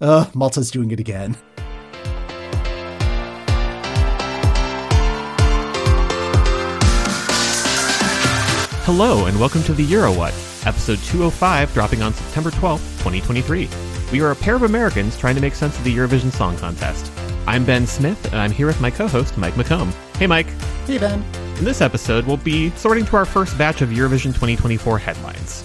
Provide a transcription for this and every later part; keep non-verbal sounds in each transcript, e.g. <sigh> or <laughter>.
Uh, Malta's doing it again. Hello, and welcome to the Euro What, episode 205, dropping on September 12th, 2023. We are a pair of Americans trying to make sense of the Eurovision Song Contest. I'm Ben Smith, and I'm here with my co host, Mike McComb. Hey, Mike. Hey, Ben. In this episode, we'll be sorting through our first batch of Eurovision 2024 headlines.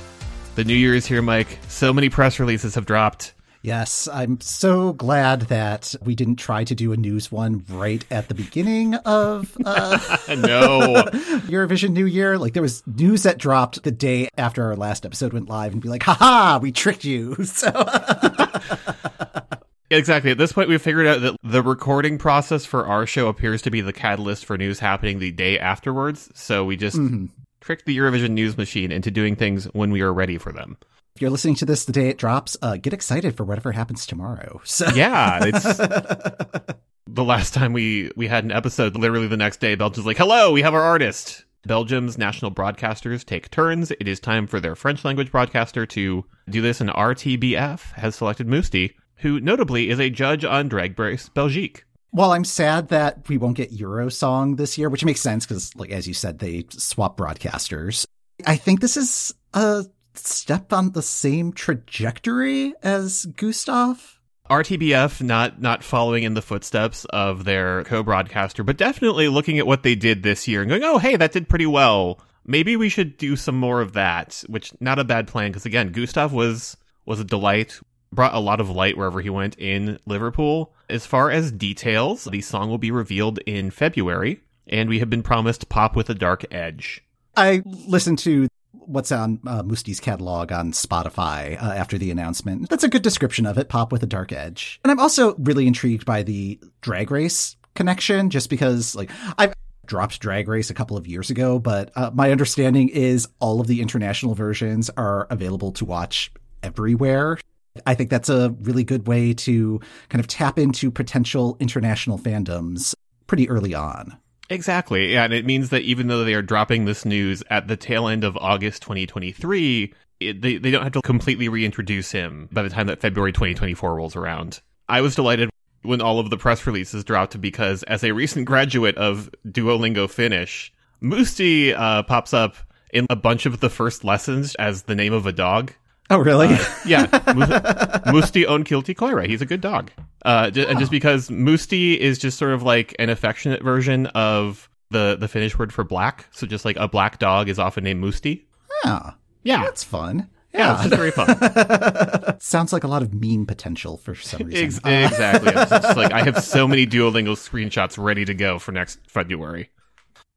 The new year is here, Mike. So many press releases have dropped. Yes, I'm so glad that we didn't try to do a news one right at the beginning of uh, <laughs> no <laughs> Eurovision New Year. Like there was news that dropped the day after our last episode went live, and be like, "Ha we tricked you!" <laughs> So. Exactly. At this point, we've figured out that the recording process for our show appears to be the catalyst for news happening the day afterwards. So we just mm-hmm. tricked the Eurovision news machine into doing things when we are ready for them. If you're listening to this the day it drops, uh, get excited for whatever happens tomorrow. <laughs> So yeah, it's <laughs> the last time we we had an episode. Literally the next day, Belgium's like, "Hello, we have our artist." Belgium's national broadcasters take turns. It is time for their French language broadcaster to do this, and RTBF has selected Mustii, who notably is a judge on Drag Race Belgique. While I'm sad that we won't get Eurosong this year, which makes sense because, like as you said, they swap broadcasters. I think this is a step on the same trajectory as Gustav. RTBF not not following in the footsteps of their co-broadcaster, but definitely looking at what they did this year and going, "Oh, hey, that did pretty well. Maybe we should do some more of that." Which not a bad plan because again, Gustav was was a delight, brought a lot of light wherever he went in Liverpool. As far as details, the song will be revealed in February, and we have been promised pop with a dark edge. I listened to what's on uh, Mustii's catalog on Spotify uh, after the announcement. That's a good description of it, pop with a dark edge. And I'm also really intrigued by the drag race connection just because like I've dropped drag race a couple of years ago, but uh, my understanding is all of the international versions are available to watch everywhere. I think that's a really good way to kind of tap into potential international fandoms pretty early on. Exactly. Yeah, and it means that even though they are dropping this news at the tail end of August 2023, it, they, they don't have to completely reintroduce him by the time that February 2024 rolls around. I was delighted when all of the press releases dropped because as a recent graduate of Duolingo Finnish, Musti uh, pops up in a bunch of the first lessons as the name of a dog. Oh, really? Uh, yeah. Musti on Kilti Koira. He's a good dog. Uh, oh. And just because Musti is just sort of like an affectionate version of the, the Finnish word for black. So just like a black dog is often named Musti. Oh, yeah. That's fun. Yeah, yeah it's very fun. <laughs> Sounds like a lot of meme potential for some reason. Ex- exactly. just like I have so many Duolingo screenshots ready to go for next February.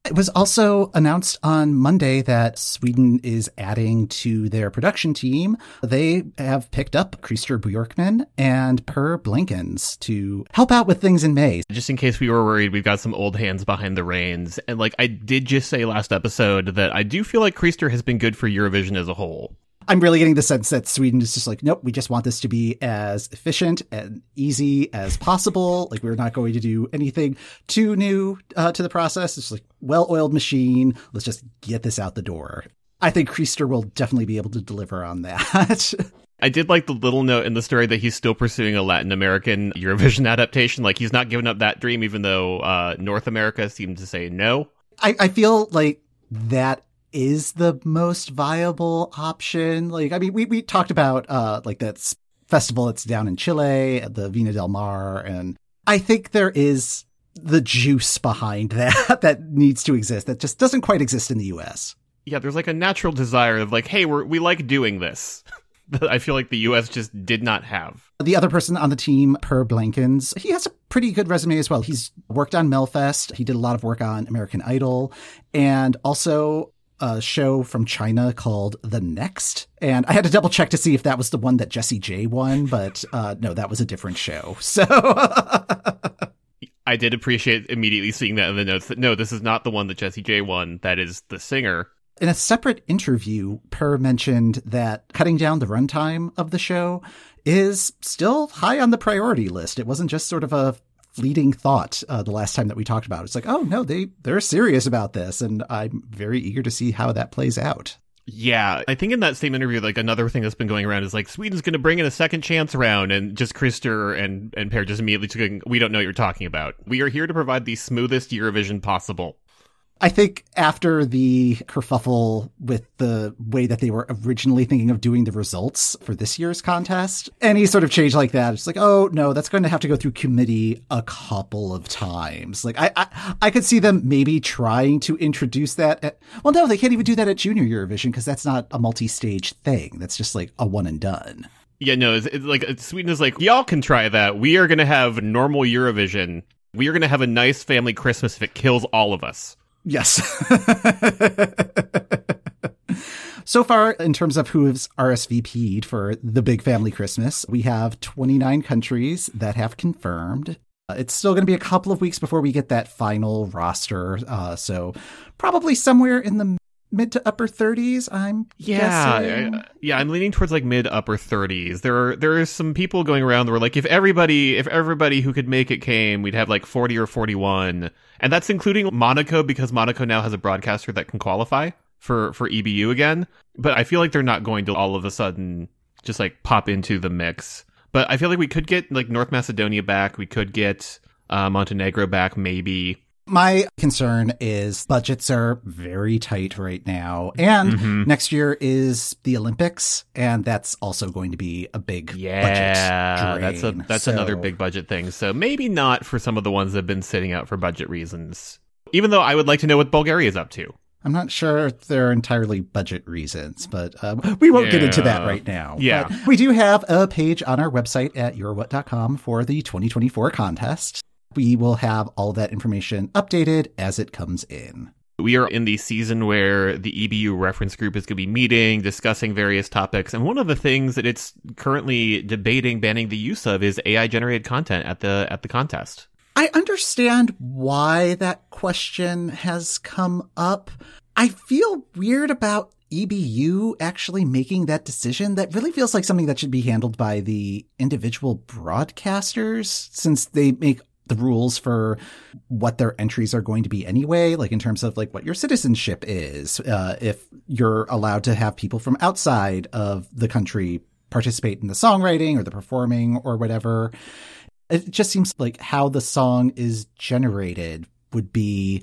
It was also announced on Monday that Sweden is adding to their production team. They have picked up Christer Björkman and Per Blankens to help out with things in May. Just in case we were worried, we've got some old hands behind the reins. And like I did just say last episode that I do feel like Christer has been good for Eurovision as a whole. I'm really getting the sense that Sweden is just like, nope, we just want this to be as efficient and easy as possible. Like, we're not going to do anything too new uh, to the process. It's like well-oiled machine. Let's just get this out the door. I think Christer will definitely be able to deliver on that. <laughs> I did like the little note in the story that he's still pursuing a Latin American Eurovision <laughs> adaptation. Like he's not giving up that dream, even though uh, North America seemed to say no. I, I feel like that is the most viable option. Like, I mean, we, we talked about, uh, like that festival that's down in Chile, the Viña del Mar. And I think there is the juice behind <laughs> that that needs to exist that just doesn't quite exist in the US. Yeah, there's like a natural desire of like, hey, we're, we like doing this. <laughs> that I feel like the US just did not have. The other person on the team, Per Blankens, he has a pretty good resume as well. He's worked on Melfest. He did a lot of work on American Idol and also a show from China called The Next. And I had to double check to see if that was the one that Jessie J won, but uh, no, that was a different show. <laughs> So. I did appreciate immediately seeing that in the notes that no, this is not the one that Jessie J won. That is the singer. In a separate interview, Per mentioned that cutting down the runtime of the show is still high on the priority list. It wasn't just sort of a fleeting thought uh, the last time that we talked about it. It's like, oh no, they they're serious about this, and I'm very eager to see how that plays out. Yeah, I think in that same interview, like another thing that's been going around is like Sweden's going to bring in a second chance round, and just Christer and and Per just immediately took. We don't know what you're talking about. We are here to provide the smoothest Eurovision possible. I think after the kerfuffle with the way that they were originally thinking of doing the results for this year's contest, any sort of change like that, it's like, oh no, that's going to have to go through committee a couple of times. Like I, I, I could see them maybe trying to introduce that. At, well, no, they can't even do that at Junior Eurovision because that's not a multi-stage thing. That's just like a one and done. Yeah, no, it's, it's like Sweden is like, y'all can try that. We are going to have normal Eurovision. We are going to have a nice family Christmas if it kills all of us. Yes. <laughs> so far, in terms of who's RSVP'd for the big family Christmas, we have 29 countries that have confirmed. Uh, it's still going to be a couple of weeks before we get that final roster. Uh, so probably somewhere in the mid to upper 30s i'm yeah guessing. yeah i'm leaning towards like mid upper 30s there are there are some people going around that were like if everybody if everybody who could make it came we'd have like 40 or 41 and that's including monaco because monaco now has a broadcaster that can qualify for for ebu again. But i feel like they're not going to all of a sudden just like pop into the mix. But i feel like we could get like north macedonia back. We could get uh, montenegro back maybe my concern is budgets are very tight right now. And mm-hmm. next year is the Olympics, and that's also going to be a big yeah, That's a that's so, another big budget thing. So maybe not for some of the ones that have been sitting out for budget reasons. Even though I would like to know what Bulgaria is up to. I'm not sure if they're entirely budget reasons, but uh, we won't yeah. get into that right now. Yeah. But we do have a page on our website at eurowhat.com for the 2024 contest. We will have all that information updated as it comes in. We are in the season where the EBU reference group is going to be meeting, discussing various topics, and one of the things that it's currently debating banning the use of is AI generated content at the at the contest. I understand why that question has come up. I feel weird about EBU actually making that decision. That really feels like something that should be handled by the individual broadcasters since they make the rules for what their entries are going to be anyway, like in terms of like what your citizenship is, uh, if you're allowed to have people from outside of the country participate in the songwriting or the performing or whatever. It just seems like how the song is generated would be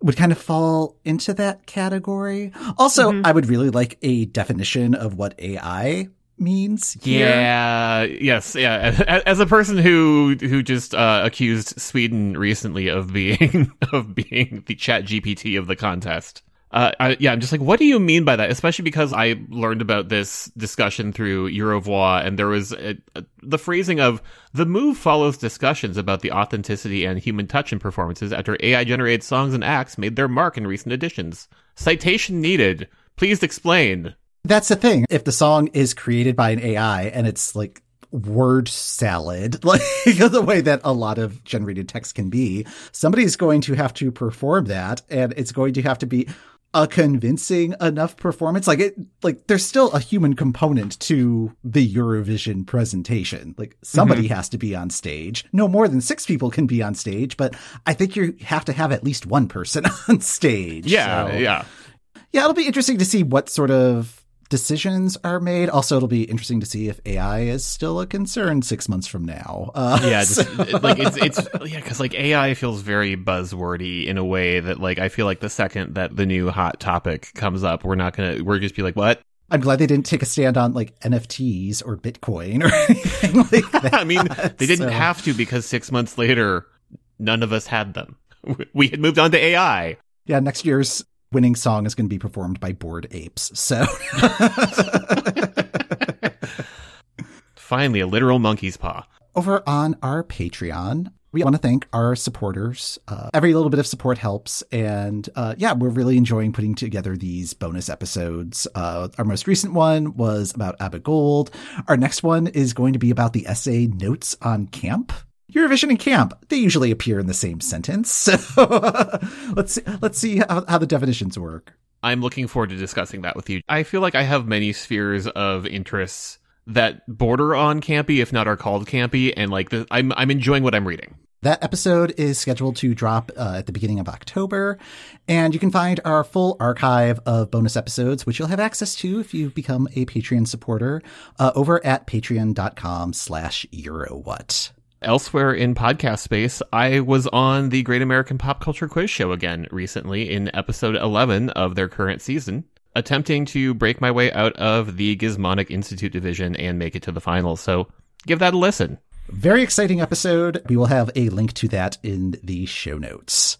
would kind of fall into that category. Also, mm-hmm. I would really like a definition of what AI means. Here. Yeah, yes, yeah. As a person who who just uh, accused Sweden recently of being <laughs> of being the Chat GPT of the contest. Uh, I, yeah, I'm just like, what do you mean by that? Especially because I learned about this discussion through Eurovoix, and there was a, a, the phrasing of the move follows discussions about the authenticity and human touch in performances after AI generated songs and acts made their mark in recent editions. Citation needed. Please explain. That's the thing. If the song is created by an AI and it's like word salad, <laughs> like the way that a lot of generated text can be, somebody's going to have to perform that and it's going to have to be a convincing enough performance. Like it, like there's still a human component to the Eurovision presentation. Like somebody mm-hmm. has to be on stage. No more than six people can be on stage, but I think you have to have at least one person <laughs> on stage. Yeah. So, yeah. Yeah. It'll be interesting to see what sort of decisions are made. Also, it'll be interesting to see if AI is still a concern six months from now. Uh, yeah, <laughs> just, so. like it's it's yeah, because like AI feels very buzzwordy in a way that like I feel like the second that the new hot topic comes up, we're not gonna we're just be like what. I'm glad they didn't take a stand on like NFTs or Bitcoin or <laughs> anything like <laughs> that. I mean, they didn't so. have to because six months later, none of us had them. We had moved on to AI. Yeah, next year's winning song is going to be performed by bored apes. So <laughs> finally, a literal monkey's paw. Over on our Patreon, we want to thank our supporters. Uh, every little bit of support helps. And uh, yeah, we're really enjoying putting together these bonus episodes. Uh, our most recent one was about ABBA Gold. Our next one is going to be about the essay Notes on Camp. Eurovision and camp, they usually appear in the same sentence. <laughs> So let's see, let's see how, how the definitions work. I'm looking forward to discussing that with you. I feel like I have many spheres of interests that border on campy, if not are called campy, and like the, I'm I'm enjoying what I'm reading. That episode is scheduled to drop uh, at the beginning of October, and you can find our full archive of bonus episodes, which you'll have access to if you become a Patreon supporter, uh, over at patreon.com slash eurowhat. Elsewhere in podcast space, I was on the Great American Pop Culture Quiz Show again recently in episode 11 of their current season, attempting to break my way out of the Gizmonic Institute division and make it to the finals. So give that a listen. Very exciting episode. We will have a link to that in the show notes.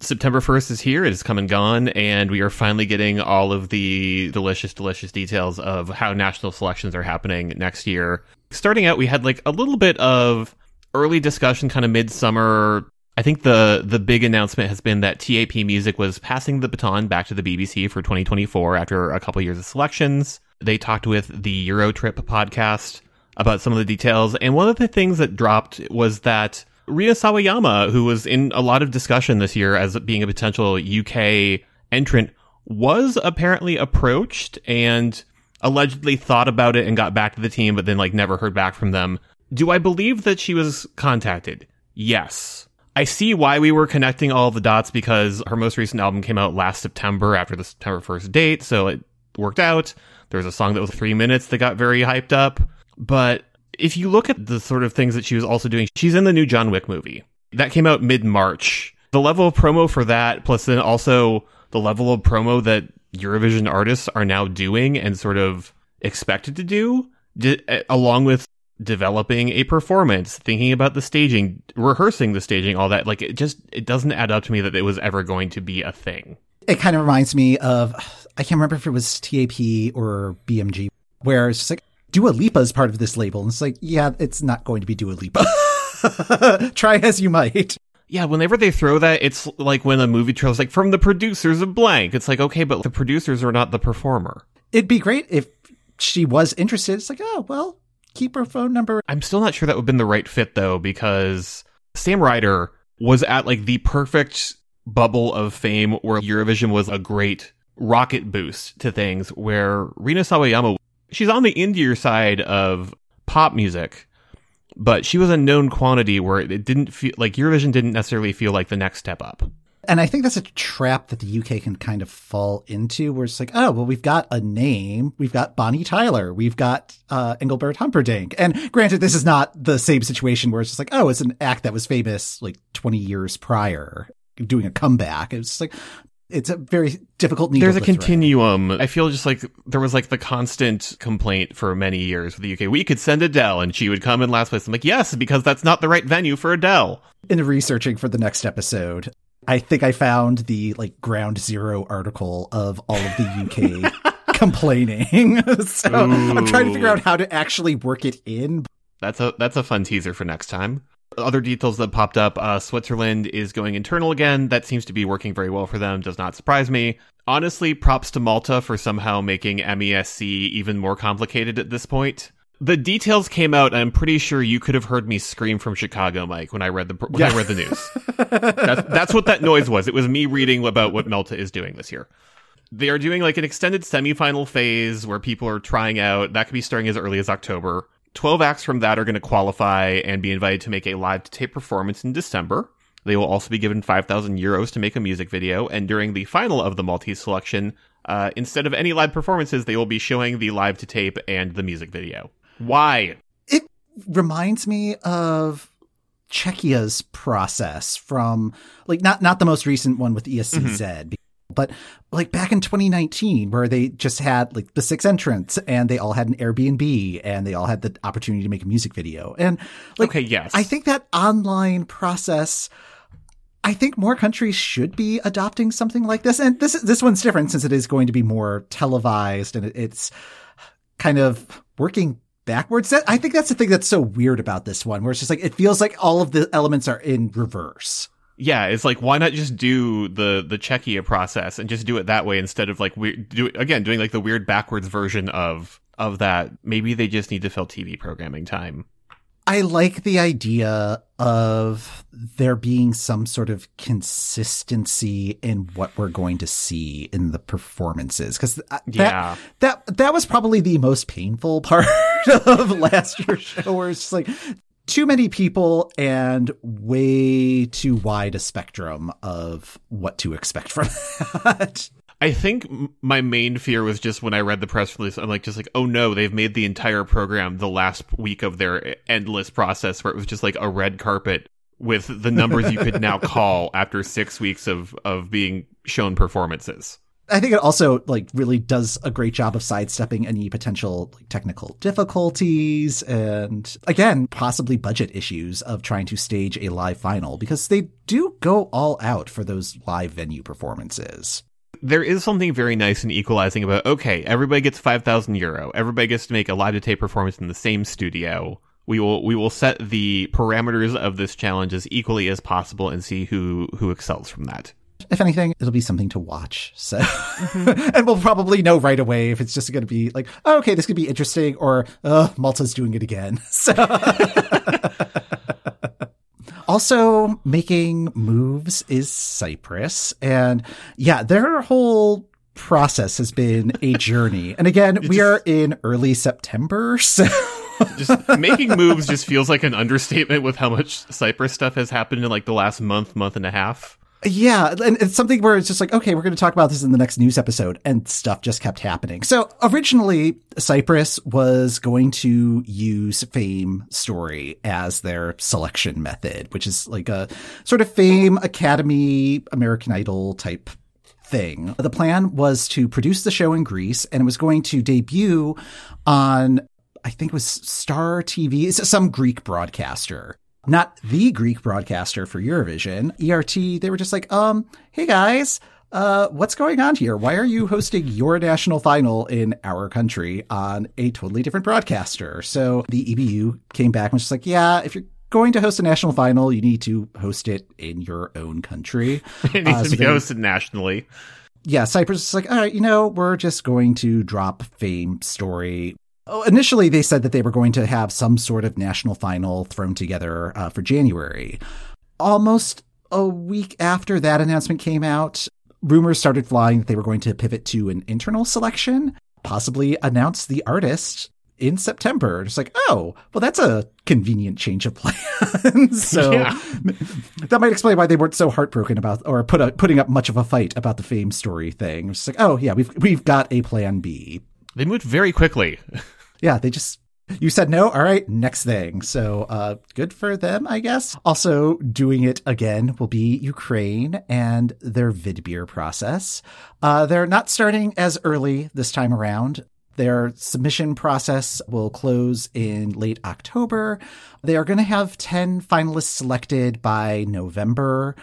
September 1st is here. It has come and gone, and we are finally getting all of the delicious, delicious details of how national selections are happening next year. Starting out, we had like a little bit of early discussion, kind of midsummer. I think the the big announcement has been that TAP Music was passing the baton back to the BBC for 2024 after a couple years of selections. They talked with the Eurotrip podcast about some of the details, and one of the things that dropped was that Rina Sawayama, who was in a lot of discussion this year as being a potential UK entrant, was apparently approached and allegedly thought about it and got back to the team, but then like never heard back from them. Do I believe that she was contacted? Yes. I see why we were connecting all the dots because her most recent album came out last September after the September 1st date, so it worked out. There was a song that was three minutes that got very hyped up. But if you look at the sort of things that she was also doing, she's in the new John Wick movie. That came out mid March. The level of promo for that, plus then also the level of promo that Eurovision artists are now doing and sort of expected to do, eh, along with developing a performance, thinking about the staging, rehearsing the staging, all that. Like it just it doesn't add up to me that it was ever going to be a thing. It kind of reminds me of I can't remember if it was TAP or BMG, where it's just like Dua Lipa is part of this label, and it's like, yeah, it's not going to be Dua Lipa. <laughs> Try as you might. Yeah, whenever they throw that, it's like when a movie trailer's like from the producers of blank. It's like, okay, but the producers are not the performer. It'd be great if she was interested. It's like, oh, well, keep her phone number. I'm still not sure that would have been the right fit though, because Sam Ryder was at like the perfect bubble of fame where Eurovision was a great rocket boost to things where Rina Sawayama she's on the indier side of pop music, but she was a known quantity where it didn't feel like Eurovision didn't necessarily feel like the next step up. And I think that's a trap that the UK can kind of fall into where it's like, oh, well, we've got a name. We've got Bonnie Tyler. We've got uh, Engelbert Humperdinck. And granted, this is not the same situation where it's just like, oh, it's an act that was famous like 20 years prior doing a comeback. It's like, it's a very difficult There's a thread. continuum. I feel just like there was like the constant complaint for many years with the UK. We could send Adele and she would come in last place. I'm like, yes, because that's not the right venue for Adele. In researching for the next episode, I think I found the like ground zero article of all of the UK <laughs> complaining. <laughs> so Ooh. I'm trying to figure out how to actually work it in. That's a that's a fun teaser for next time. Other details that popped up: uh, Switzerland is going internal again. That seems to be working very well for them. Does not surprise me. Honestly, props to Malta for somehow making MESC even more complicated at this point the details came out, I'm pretty sure you could have heard me scream from Chicago, Mike, when I read the when yeah. I read the news. that's, that's what that noise was. It was me reading about what Malta is doing this year. They are doing like an extended semifinal phase where people are trying out. That could be starting as early as October. 12 acts from that are going to qualify and be invited to make a live to tape performance in December. They will also be given 5,000 euros to make a music video. And during the final of the Maltese selection, uh, instead of any live performances, they will be showing the live to tape and the music video. Why? It reminds me of Czechia's process from like not not the most recent one with ESCZ, mm-hmm. but like back in 2019 where they just had like the six entrants and they all had an Airbnb and they all had the opportunity to make a music video. And like okay, yes. I think that online process I think more countries should be adopting something like this. And this this one's different since it is going to be more televised and it's kind of working backwards. I think that's the thing that's so weird about this one, where it's just like it feels like all of the elements are in reverse. Yeah, it's like why not just do the the Czechia process and just do it that way instead of like we do again doing like the weird backwards version of of that. Maybe they just need to fill TV programming time. I like the idea of there being some sort of consistency in what we're going to see in the performances because uh, that, yeah. that that was probably the most painful <laughs> part of last year's <laughs> show where it's like too many people and way too wide a spectrum of what to expect from <laughs> that. I think my main fear was just when I read the press release, I'm like, just like, oh no, they've made the entire program the last week of their endless process where it was just like a red carpet with the numbers you could now <laughs> call after six weeks of, of being shown performances. I think it also like really does a great job of sidestepping any potential like, technical difficulties and again possibly budget issues of trying to stage a live final because they do go all out for those live venue performances. There is something very nice and equalizing about okay, everybody gets 5000 euro. Everybody gets to make a live to tape performance in the same studio. We will we will set the parameters of this challenge as equally as possible and see who who excels from that if anything, it'll be something to watch. So, mm-hmm. <laughs> and we'll probably know right away if it's just going to be like, oh, okay, this could be interesting, or oh, Malta's doing it again. <laughs> So, <laughs> also making moves is Cyprus, and yeah, their whole process has been a journey. And again, we are in early September, so. <laughs> just making moves just feels like an understatement with how much Cyprus stuff has happened in like the last month, month and a half. Yeah, and it's something where it's just like, okay, we're going to talk about this in the next news episode, and stuff just kept happening. So originally, Cyprus was going to use Fame Story as their selection method, which is like a sort of Fame Academy American Idol type thing. The plan was to produce the show in Greece, and it was going to debut on I think it was Star TV. It's some Greek broadcaster not the Greek broadcaster for Eurovision, ERT, they were just like, um, hey guys, uh, what's going on here? Why are you hosting your national final in our country on a totally different broadcaster? So the EBU came back and was just like, yeah, if you're going to host a national final, you need to host it in your own country. <laughs> it needs uh, to so be hosted nationally. Yeah, Cyprus is like, all right, you know, we're just going to drop Fame Story initially, they said that they were going to have some sort of national final thrown together uh, for January. Almost a week after that announcement came out, rumors started flying that they were going to pivot to an internal selection, possibly announce the artist in September. It's like, oh, well, that's a convenient change of <laughs> plans. so yeah. <laughs> that might explain why they weren't so heartbroken about or put a, putting up much of a fight about the fame story thing. It's like, oh yeah, we've we've got a plan B. They moved very quickly. <laughs> yeah, they just you said no. All right, next thing. So, uh, good for them, I guess. Also, doing it again will be Ukraine and their Vidbir process. Uh, they're not starting as early this time around. Their submission process will close in late October. They are going to have 10 finalists selected by November.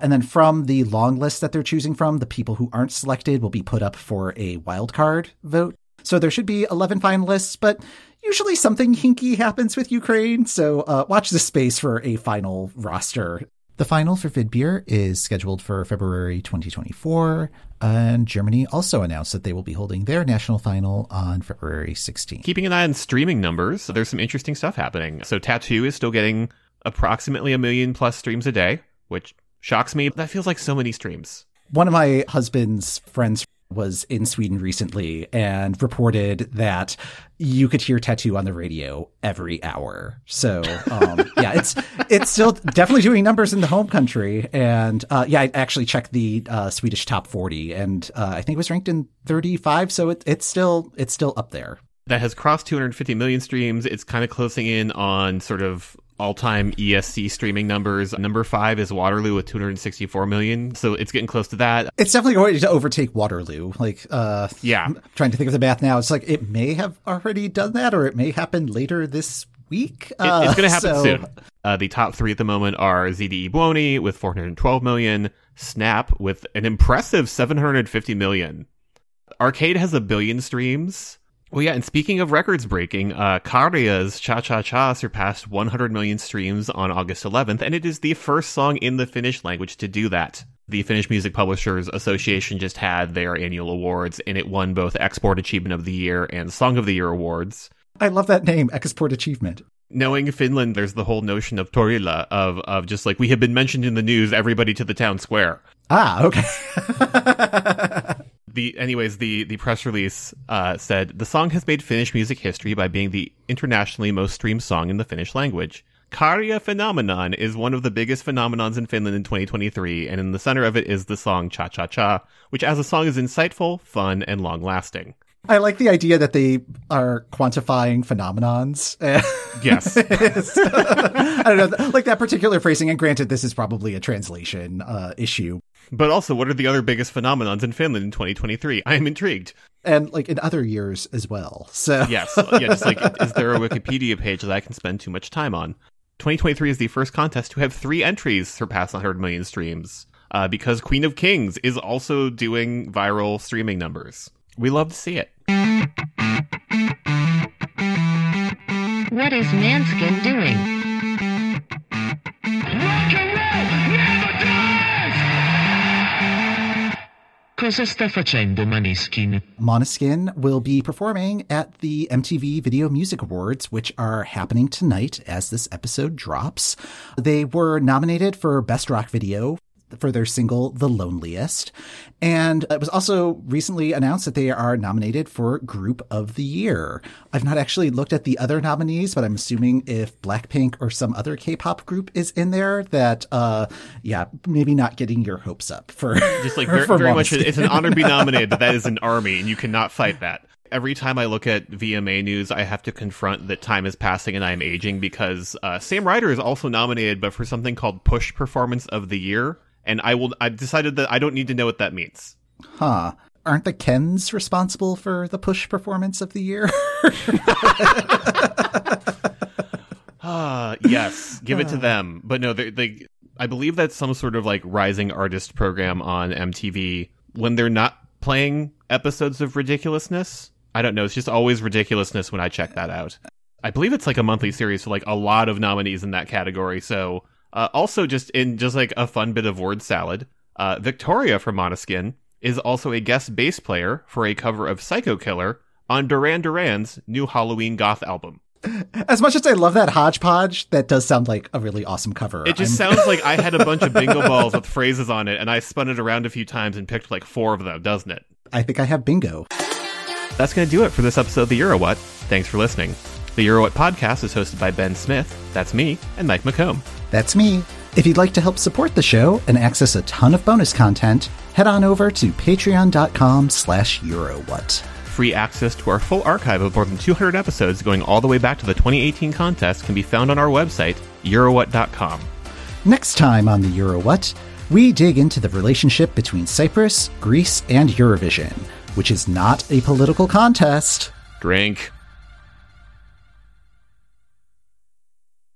And then from the long list that they're choosing from, the people who aren't selected will be put up for a wildcard vote. So there should be 11 finalists, but usually something hinky happens with Ukraine. So uh, watch this space for a final roster. The final for Vidbir is scheduled for February 2024, and Germany also announced that they will be holding their national final on February 16th. Keeping an eye on streaming numbers, there's some interesting stuff happening. So Tattoo is still getting approximately a million plus streams a day, which shocks me. That feels like so many streams. One of my husband's friends was in Sweden recently and reported that you could hear tattoo on the radio every hour. So um, <laughs> yeah, it's it's still definitely doing numbers in the home country. And uh, yeah, I actually checked the uh, Swedish top 40, and uh, I think it was ranked in 35. So it, it's still it's still up there. That has crossed 250 million streams. It's kind of closing in on sort of all-time ESC streaming numbers. Number five is Waterloo with 264 million, so it's getting close to that. It's definitely going to overtake Waterloo. Like, uh, yeah, I'm trying to think of the math now. It's like it may have already done that, or it may happen later this week. Uh, it's going to happen so... soon. Uh, the top three at the moment are ZDE Buoni with 412 million, Snap with an impressive 750 million. Arcade has a billion streams. Well, yeah, and speaking of records breaking, uh, Cha Cha Cha surpassed 100 million streams on August 11th, and it is the first song in the Finnish language to do that. The Finnish Music Publishers Association just had their annual awards, and it won both Export Achievement of the Year and Song of the Year awards. I love that name, Export Achievement. Knowing Finland, there's the whole notion of torilla, of, of just like we have been mentioned in the news, everybody to the town square. Ah, okay. <laughs> the anyways the the press release uh, said the song has made Finnish music history by being the internationally most streamed song in the Finnish language. Käärijä Phenomenon is one of the biggest phenomenons in Finland in 2023, and in the center of it is the song Cha Cha Cha, which as a song is insightful, fun, and long lasting. I like the idea that they are quantifying phenomenons. <laughs> Yes. <laughs> I don't know, like that particular phrasing. And granted, this is probably a translation uh, issue. But also, what are the other biggest phenomenons in Finland in 2023? I am intrigued. And like in other years as well. So Yes. Yeah, just like, is there a Wikipedia page that I can spend too much time on? 2023 is the first contest to have three entries surpass 100 million streams. Uh, because Queen of Kings is also doing viral streaming numbers. We love to see it. What is Maneskin doing? Rock and roll never dies! Cosa sta facendo Maneskin? Monoskin will be performing at the MTV Video Music Awards, which are happening tonight as this episode drops. They were nominated for Best Rock Video for their single The Loneliest. And it was also recently announced that they are nominated for Group of the Year. I've not actually looked at the other nominees, but I'm assuming if Blackpink or some other K-pop group is in there, that, uh, yeah, maybe not getting your hopes up for <laughs> Just like <laughs> very, very much, it's an honor to be <laughs> nominated, but that is an army, and you cannot fight that. Every time I look at VMA news, I have to confront that time is passing and I am aging because uh, Sam Ryder is also nominated, but for something called Push Performance of the Year. And I will. I decided that I don't need to know what that means. Huh. Aren't the Kens responsible for the push performance of the year? <laughs> Ah, yes, give it to them. But no, they, they. I believe that's some sort of like rising artist program on MTV when they're not playing episodes of ridiculousness. I don't know. It's just always ridiculousness when I check that out. I believe it's like a monthly series, so like a lot of nominees in that category. So uh, also just in just like a fun bit of word salad, uh, Victoria from Maneskin is also a guest bass player for a cover of Psycho Killer on Duran Duran's new Halloween goth album. as much as I love that hodgepodge, that does sound like a really awesome cover. It just sounds like I had a bunch of bingo <laughs> balls with phrases on it, and I spun it around a few times and picked like four of them, doesn't it? I think I have bingo. That's going to do it for this episode of the Euro What. Thanks for listening. The Euro What podcast is hosted by Ben Smith, that's me, and Mike McComb. That's me. If you'd like to help support the show and access a ton of bonus content, head on over to patreon.com slash eurowhat. Free access to our full archive of more than 200 episodes going all the way back to the 2018 contest can be found on our website, eurowhat.com. Next time on the Eurowhat, we dig into the relationship between Cyprus, Greece, and Eurovision, which is not a political contest. Drink.